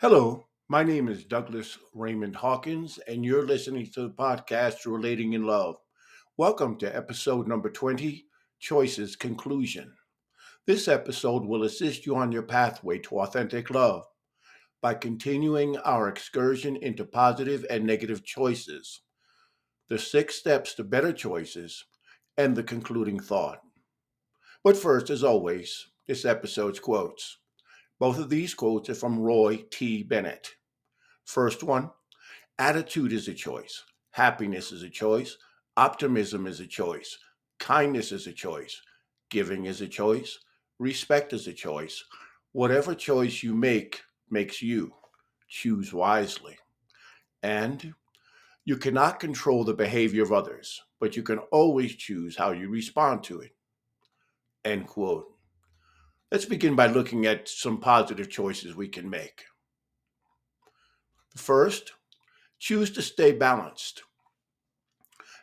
Hello, my name is Douglas Raymond Hawkins, and you're listening to the podcast Relating in Love. Welcome to episode number 20 Choices Conclusion. This episode will assist you on your pathway to authentic love by continuing our excursion into positive and negative choices, the six steps to better choices, and the concluding thought. But first, as always, this episode's quotes. Both of these quotes are from Roy T. Bennett. First one attitude is a choice, happiness is a choice, optimism is a choice, kindness is a choice, giving is a choice, respect is a choice. Whatever choice you make makes you. Choose wisely. And you cannot control the behavior of others, but you can always choose how you respond to it. End quote. Let's begin by looking at some positive choices we can make. First, choose to stay balanced.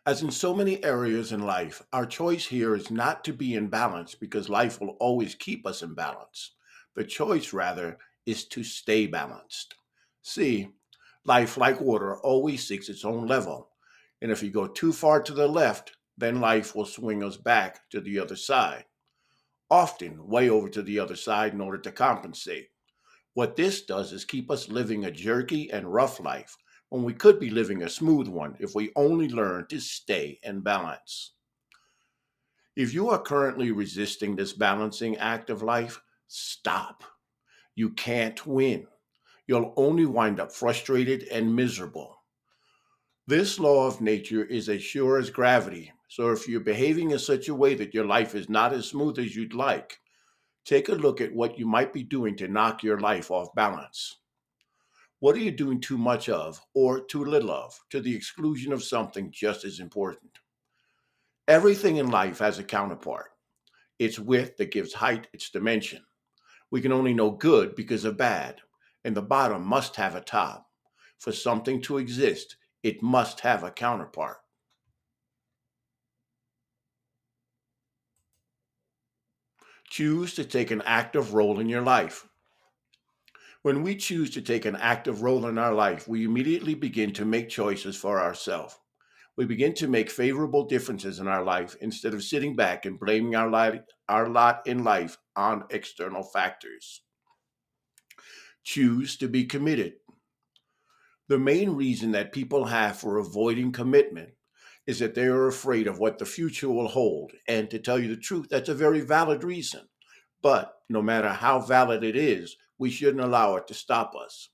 As in so many areas in life, our choice here is not to be in balance because life will always keep us in balance. The choice, rather, is to stay balanced. See, life, like water, always seeks its own level. And if you go too far to the left, then life will swing us back to the other side often way over to the other side in order to compensate. What this does is keep us living a jerky and rough life when we could be living a smooth one if we only learn to stay in balance. If you are currently resisting this balancing act of life, stop. You can't win. You'll only wind up frustrated and miserable. This law of nature is as sure as gravity so if you're behaving in such a way that your life is not as smooth as you'd like, take a look at what you might be doing to knock your life off balance. What are you doing too much of or too little of to the exclusion of something just as important? Everything in life has a counterpart. It's width that gives height its dimension. We can only know good because of bad, and the bottom must have a top. For something to exist, it must have a counterpart. Choose to take an active role in your life. When we choose to take an active role in our life, we immediately begin to make choices for ourselves. We begin to make favorable differences in our life instead of sitting back and blaming our, life, our lot in life on external factors. Choose to be committed. The main reason that people have for avoiding commitment is that they are afraid of what the future will hold. And to tell you the truth, that's a very valid reason. But no matter how valid it is, we shouldn't allow it to stop us.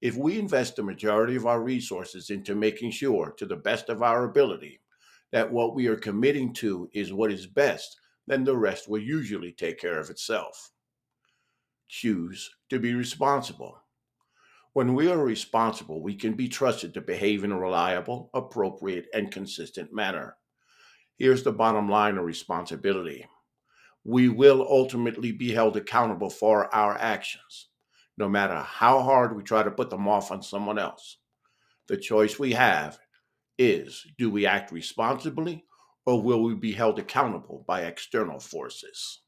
If we invest the majority of our resources into making sure, to the best of our ability, that what we are committing to is what is best, then the rest will usually take care of itself. Choose to be responsible. When we are responsible, we can be trusted to behave in a reliable, appropriate, and consistent manner. Here's the bottom line of responsibility we will ultimately be held accountable for our actions, no matter how hard we try to put them off on someone else. The choice we have is do we act responsibly or will we be held accountable by external forces?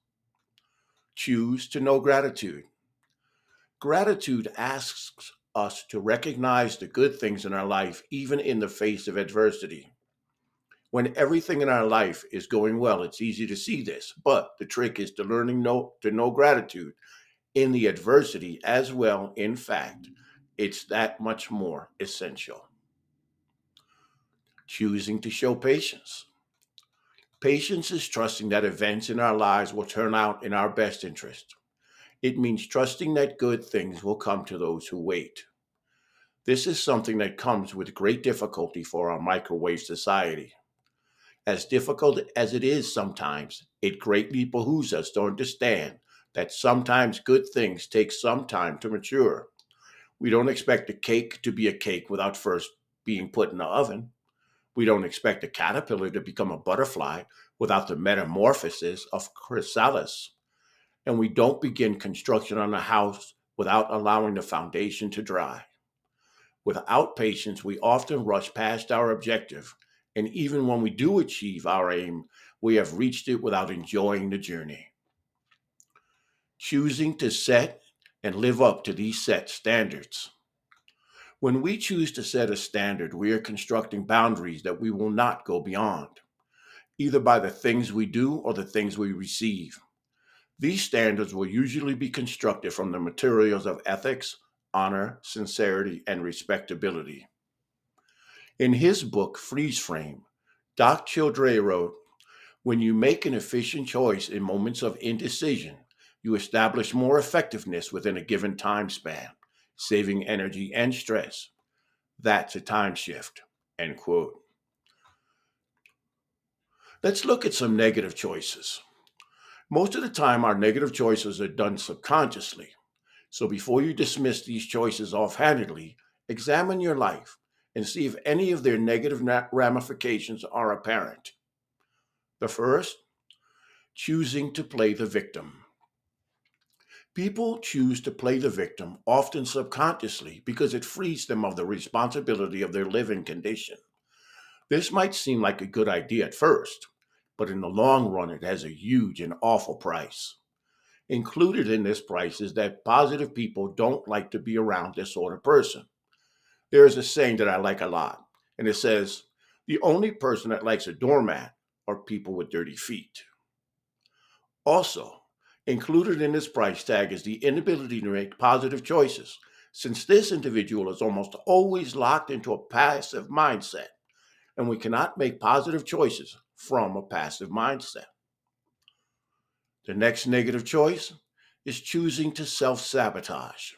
Choose to know gratitude. Gratitude asks us to recognize the good things in our life, even in the face of adversity. When everything in our life is going well, it's easy to see this, but the trick is to learning know, to know gratitude in the adversity as well. In fact, it's that much more essential. Choosing to show patience. Patience is trusting that events in our lives will turn out in our best interest. It means trusting that good things will come to those who wait. This is something that comes with great difficulty for our microwave society. As difficult as it is sometimes, it greatly behooves us to understand that sometimes good things take some time to mature. We don't expect a cake to be a cake without first being put in the oven. We don't expect a caterpillar to become a butterfly without the metamorphosis of chrysalis and we don't begin construction on a house without allowing the foundation to dry. Without patience, we often rush past our objective, and even when we do achieve our aim, we have reached it without enjoying the journey. Choosing to set and live up to these set standards. When we choose to set a standard, we are constructing boundaries that we will not go beyond, either by the things we do or the things we receive. These standards will usually be constructed from the materials of ethics, honor, sincerity, and respectability. In his book, Freeze Frame, Doc Childre wrote When you make an efficient choice in moments of indecision, you establish more effectiveness within a given time span, saving energy and stress. That's a time shift. End quote. Let's look at some negative choices. Most of the time, our negative choices are done subconsciously. So before you dismiss these choices offhandedly, examine your life and see if any of their negative ramifications are apparent. The first, choosing to play the victim. People choose to play the victim, often subconsciously, because it frees them of the responsibility of their living condition. This might seem like a good idea at first, but in the long run, it has a huge and awful price. Included in this price is that positive people don't like to be around this sort of person. There is a saying that I like a lot, and it says, The only person that likes a doormat are people with dirty feet. Also, included in this price tag is the inability to make positive choices, since this individual is almost always locked into a passive mindset, and we cannot make positive choices from a passive mindset. The next negative choice is choosing to self sabotage.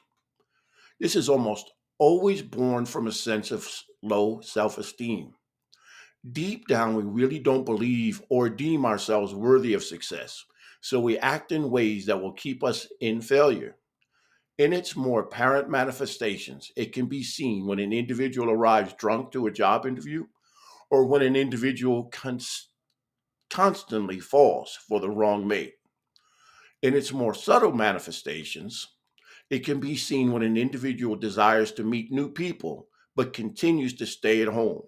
This is almost always born from a sense of low self esteem. Deep down, we really don't believe or deem ourselves worthy of success, so we act in ways that will keep us in failure. In its more apparent manifestations, it can be seen when an individual arrives drunk to a job interview or when an individual cons- constantly falls for the wrong mate. In its more subtle manifestations, it can be seen when an individual desires to meet new people but continues to stay at home,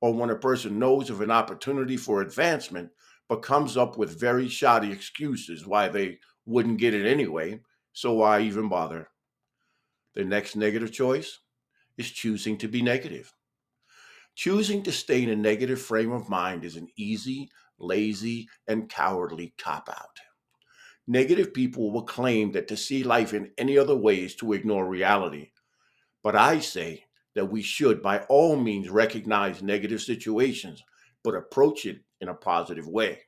or when a person knows of an opportunity for advancement but comes up with very shoddy excuses why they wouldn't get it anyway, so why even bother? The next negative choice is choosing to be negative. Choosing to stay in a negative frame of mind is an easy, lazy, and cowardly cop out. Negative people will claim that to see life in any other way is to ignore reality. But I say that we should, by all means, recognize negative situations, but approach it in a positive way.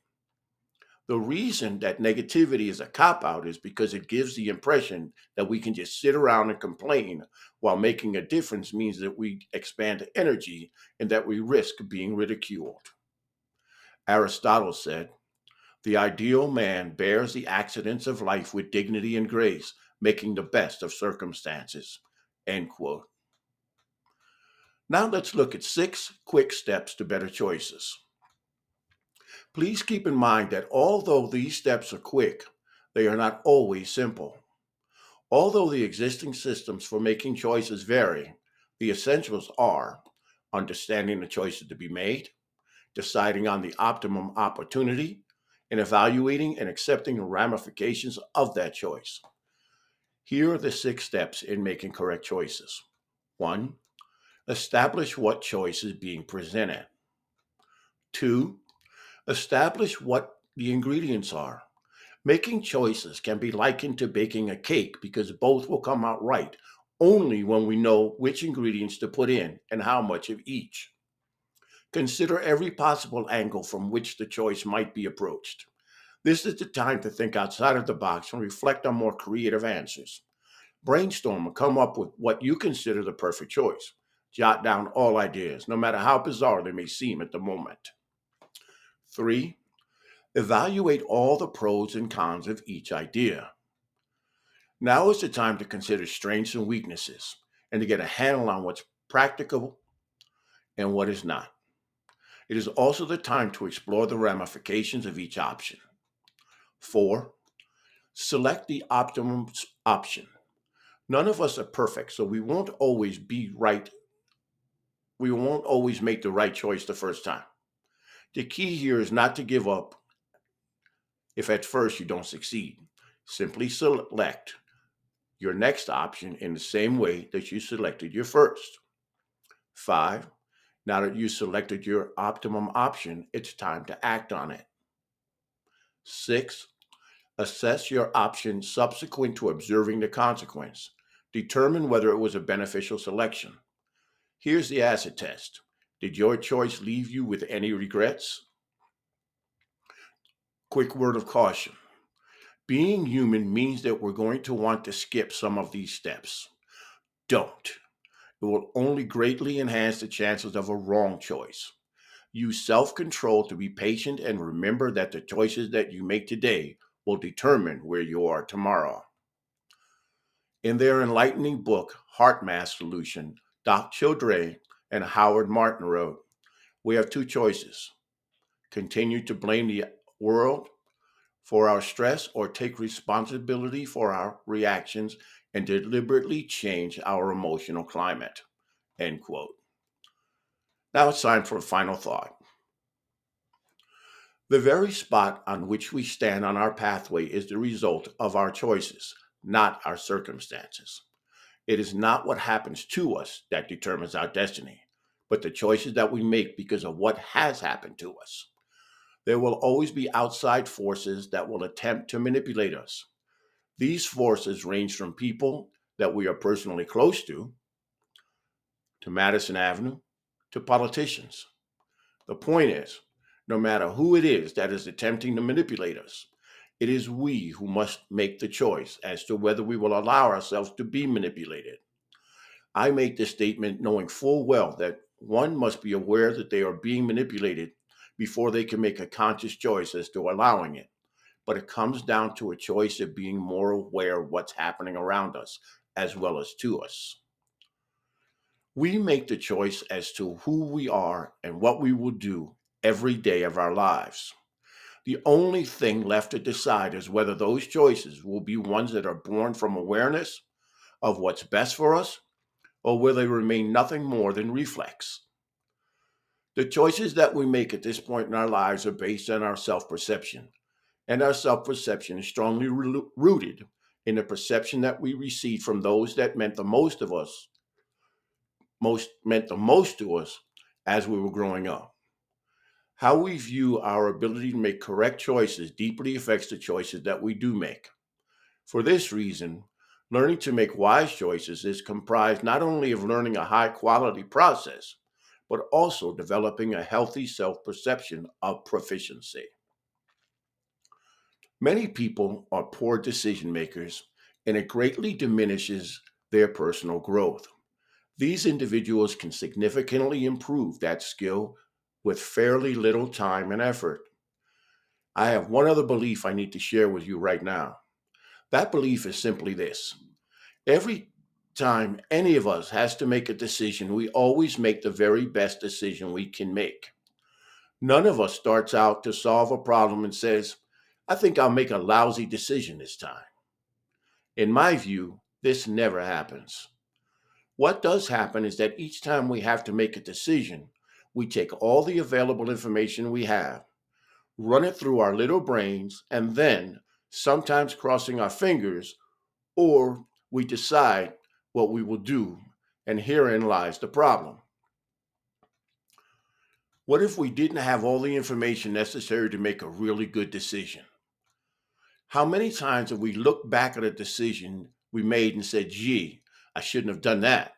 The reason that negativity is a cop out is because it gives the impression that we can just sit around and complain while making a difference means that we expand energy and that we risk being ridiculed. Aristotle said, The ideal man bears the accidents of life with dignity and grace, making the best of circumstances. End quote. Now let's look at six quick steps to better choices. Please keep in mind that although these steps are quick, they are not always simple. Although the existing systems for making choices vary, the essentials are understanding the choices to be made, deciding on the optimum opportunity, and evaluating and accepting the ramifications of that choice. Here are the six steps in making correct choices. One, establish what choice is being presented. Two, Establish what the ingredients are. Making choices can be likened to baking a cake because both will come out right only when we know which ingredients to put in and how much of each. Consider every possible angle from which the choice might be approached. This is the time to think outside of the box and reflect on more creative answers. Brainstorm and come up with what you consider the perfect choice. Jot down all ideas, no matter how bizarre they may seem at the moment. Three, evaluate all the pros and cons of each idea. Now is the time to consider strengths and weaknesses and to get a handle on what's practicable and what is not. It is also the time to explore the ramifications of each option. Four, select the optimum option. None of us are perfect, so we won't always be right. We won't always make the right choice the first time. The key here is not to give up if at first you don't succeed. Simply select your next option in the same way that you selected your first. Five, now that you selected your optimum option, it's time to act on it. Six, assess your option subsequent to observing the consequence. Determine whether it was a beneficial selection. Here's the acid test. Did your choice leave you with any regrets? Quick word of caution. Being human means that we're going to want to skip some of these steps. Don't. It will only greatly enhance the chances of a wrong choice. Use self control to be patient and remember that the choices that you make today will determine where you are tomorrow. In their enlightening book, HeartMath Solution, Doc Childre and Howard Martin wrote, We have two choices continue to blame the world for our stress or take responsibility for our reactions and deliberately change our emotional climate. End quote. Now it's time for a final thought. The very spot on which we stand on our pathway is the result of our choices, not our circumstances. It is not what happens to us that determines our destiny, but the choices that we make because of what has happened to us. There will always be outside forces that will attempt to manipulate us. These forces range from people that we are personally close to, to Madison Avenue, to politicians. The point is, no matter who it is that is attempting to manipulate us, it is we who must make the choice as to whether we will allow ourselves to be manipulated. I make this statement knowing full well that one must be aware that they are being manipulated before they can make a conscious choice as to allowing it. But it comes down to a choice of being more aware of what's happening around us as well as to us. We make the choice as to who we are and what we will do every day of our lives. The only thing left to decide is whether those choices will be ones that are born from awareness of what's best for us or will they remain nothing more than reflex. The choices that we make at this point in our lives are based on our self perception, and our self perception is strongly rooted in the perception that we received from those that meant the most of us, most meant the most to us as we were growing up. How we view our ability to make correct choices deeply affects the choices that we do make. For this reason, learning to make wise choices is comprised not only of learning a high quality process, but also developing a healthy self perception of proficiency. Many people are poor decision makers, and it greatly diminishes their personal growth. These individuals can significantly improve that skill with fairly little time and effort. I have one other belief I need to share with you right now. That belief is simply this every time any of us has to make a decision, we always make the very best decision we can make. None of us starts out to solve a problem and says, I think I'll make a lousy decision this time. In my view, this never happens. What does happen is that each time we have to make a decision, we take all the available information we have, run it through our little brains, and then, sometimes crossing our fingers, or we decide what we will do, and herein lies the problem. What if we didn't have all the information necessary to make a really good decision? How many times have we looked back at a decision we made and said, gee, I shouldn't have done that.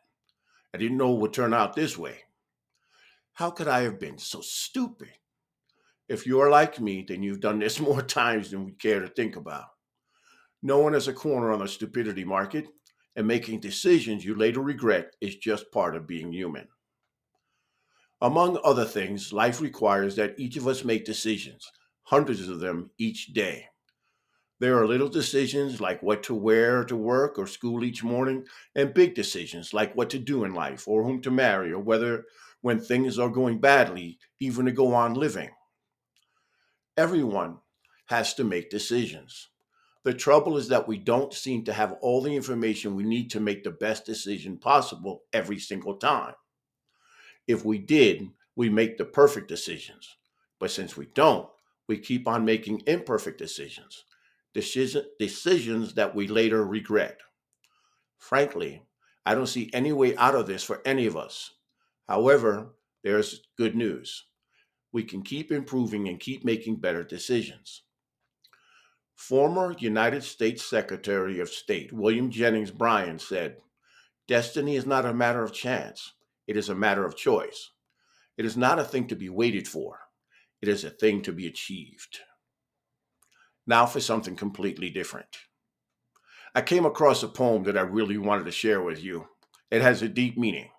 I didn't know it would turn out this way. How could I have been so stupid? If you're like me, then you've done this more times than we care to think about. No one has a corner on the stupidity market and making decisions you later regret is just part of being human. Among other things, life requires that each of us make decisions, hundreds of them each day. There are little decisions like what to wear to work or school each morning, and big decisions like what to do in life or whom to marry or whether, when things are going badly, even to go on living. Everyone has to make decisions. The trouble is that we don't seem to have all the information we need to make the best decision possible every single time. If we did, we make the perfect decisions. But since we don't, we keep on making imperfect decisions, decision, decisions that we later regret. Frankly, I don't see any way out of this for any of us. However, there's good news. We can keep improving and keep making better decisions. Former United States Secretary of State William Jennings Bryan said, Destiny is not a matter of chance, it is a matter of choice. It is not a thing to be waited for, it is a thing to be achieved. Now for something completely different. I came across a poem that I really wanted to share with you. It has a deep meaning.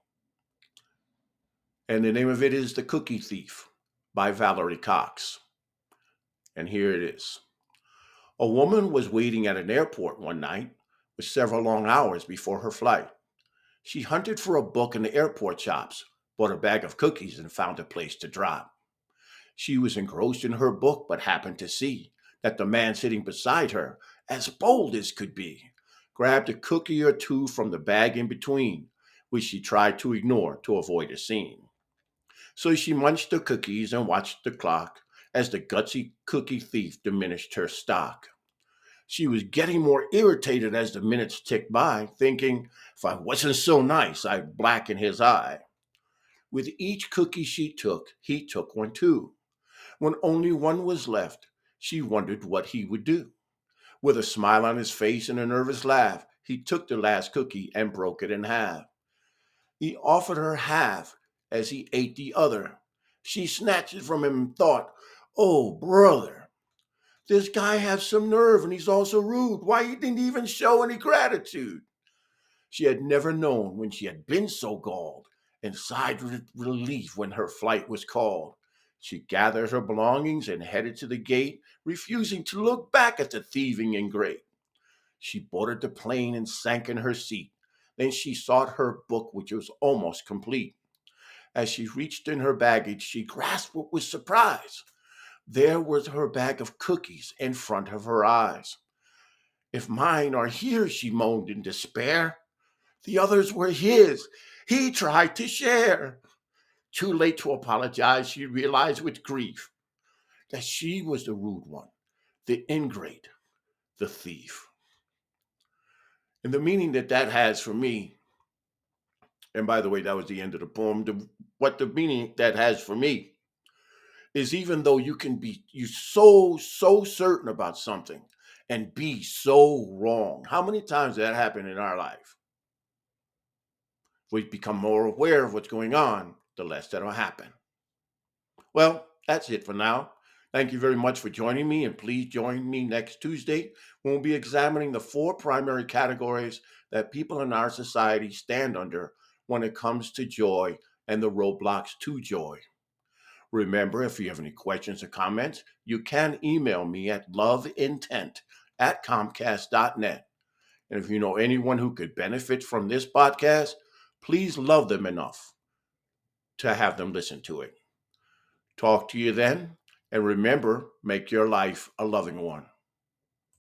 And the name of it is The Cookie Thief by Valerie Cox. And here it is. A woman was waiting at an airport one night with several long hours before her flight. She hunted for a book in the airport shops, bought a bag of cookies, and found a place to drop. She was engrossed in her book, but happened to see that the man sitting beside her, as bold as could be, grabbed a cookie or two from the bag in between, which she tried to ignore to avoid a scene. So she munched the cookies and watched the clock as the gutsy cookie thief diminished her stock. She was getting more irritated as the minutes ticked by, thinking, if I wasn't so nice, I'd blacken his eye. With each cookie she took, he took one too. When only one was left, she wondered what he would do. With a smile on his face and a nervous laugh, he took the last cookie and broke it in half. He offered her half as he ate the other. She snatched it from him and thought, Oh, brother, this guy has some nerve and he's also rude. Why he didn't even show any gratitude? She had never known when she had been so galled and sighed with relief when her flight was called. She gathered her belongings and headed to the gate, refusing to look back at the thieving and ingrate. She boarded the plane and sank in her seat. Then she sought her book, which was almost complete. As she reached in her baggage, she grasped it with surprise. There was her bag of cookies in front of her eyes. If mine are here, she moaned in despair. The others were his. He tried to share. Too late to apologize, she realized with grief that she was the rude one, the ingrate, the thief. And the meaning that that has for me, and by the way, that was the end of the poem. The, what the meaning that has for me is even though you can be you so so certain about something and be so wrong. How many times that happened in our life? We become more aware of what's going on, the less that'll happen. Well, that's it for now. Thank you very much for joining me, and please join me next Tuesday when we'll be examining the four primary categories that people in our society stand under when it comes to joy and the roadblocks to joy. Remember, if you have any questions or comments, you can email me at loveintent at comcast.net. And if you know anyone who could benefit from this podcast, please love them enough to have them listen to it. Talk to you then, and remember, make your life a loving one.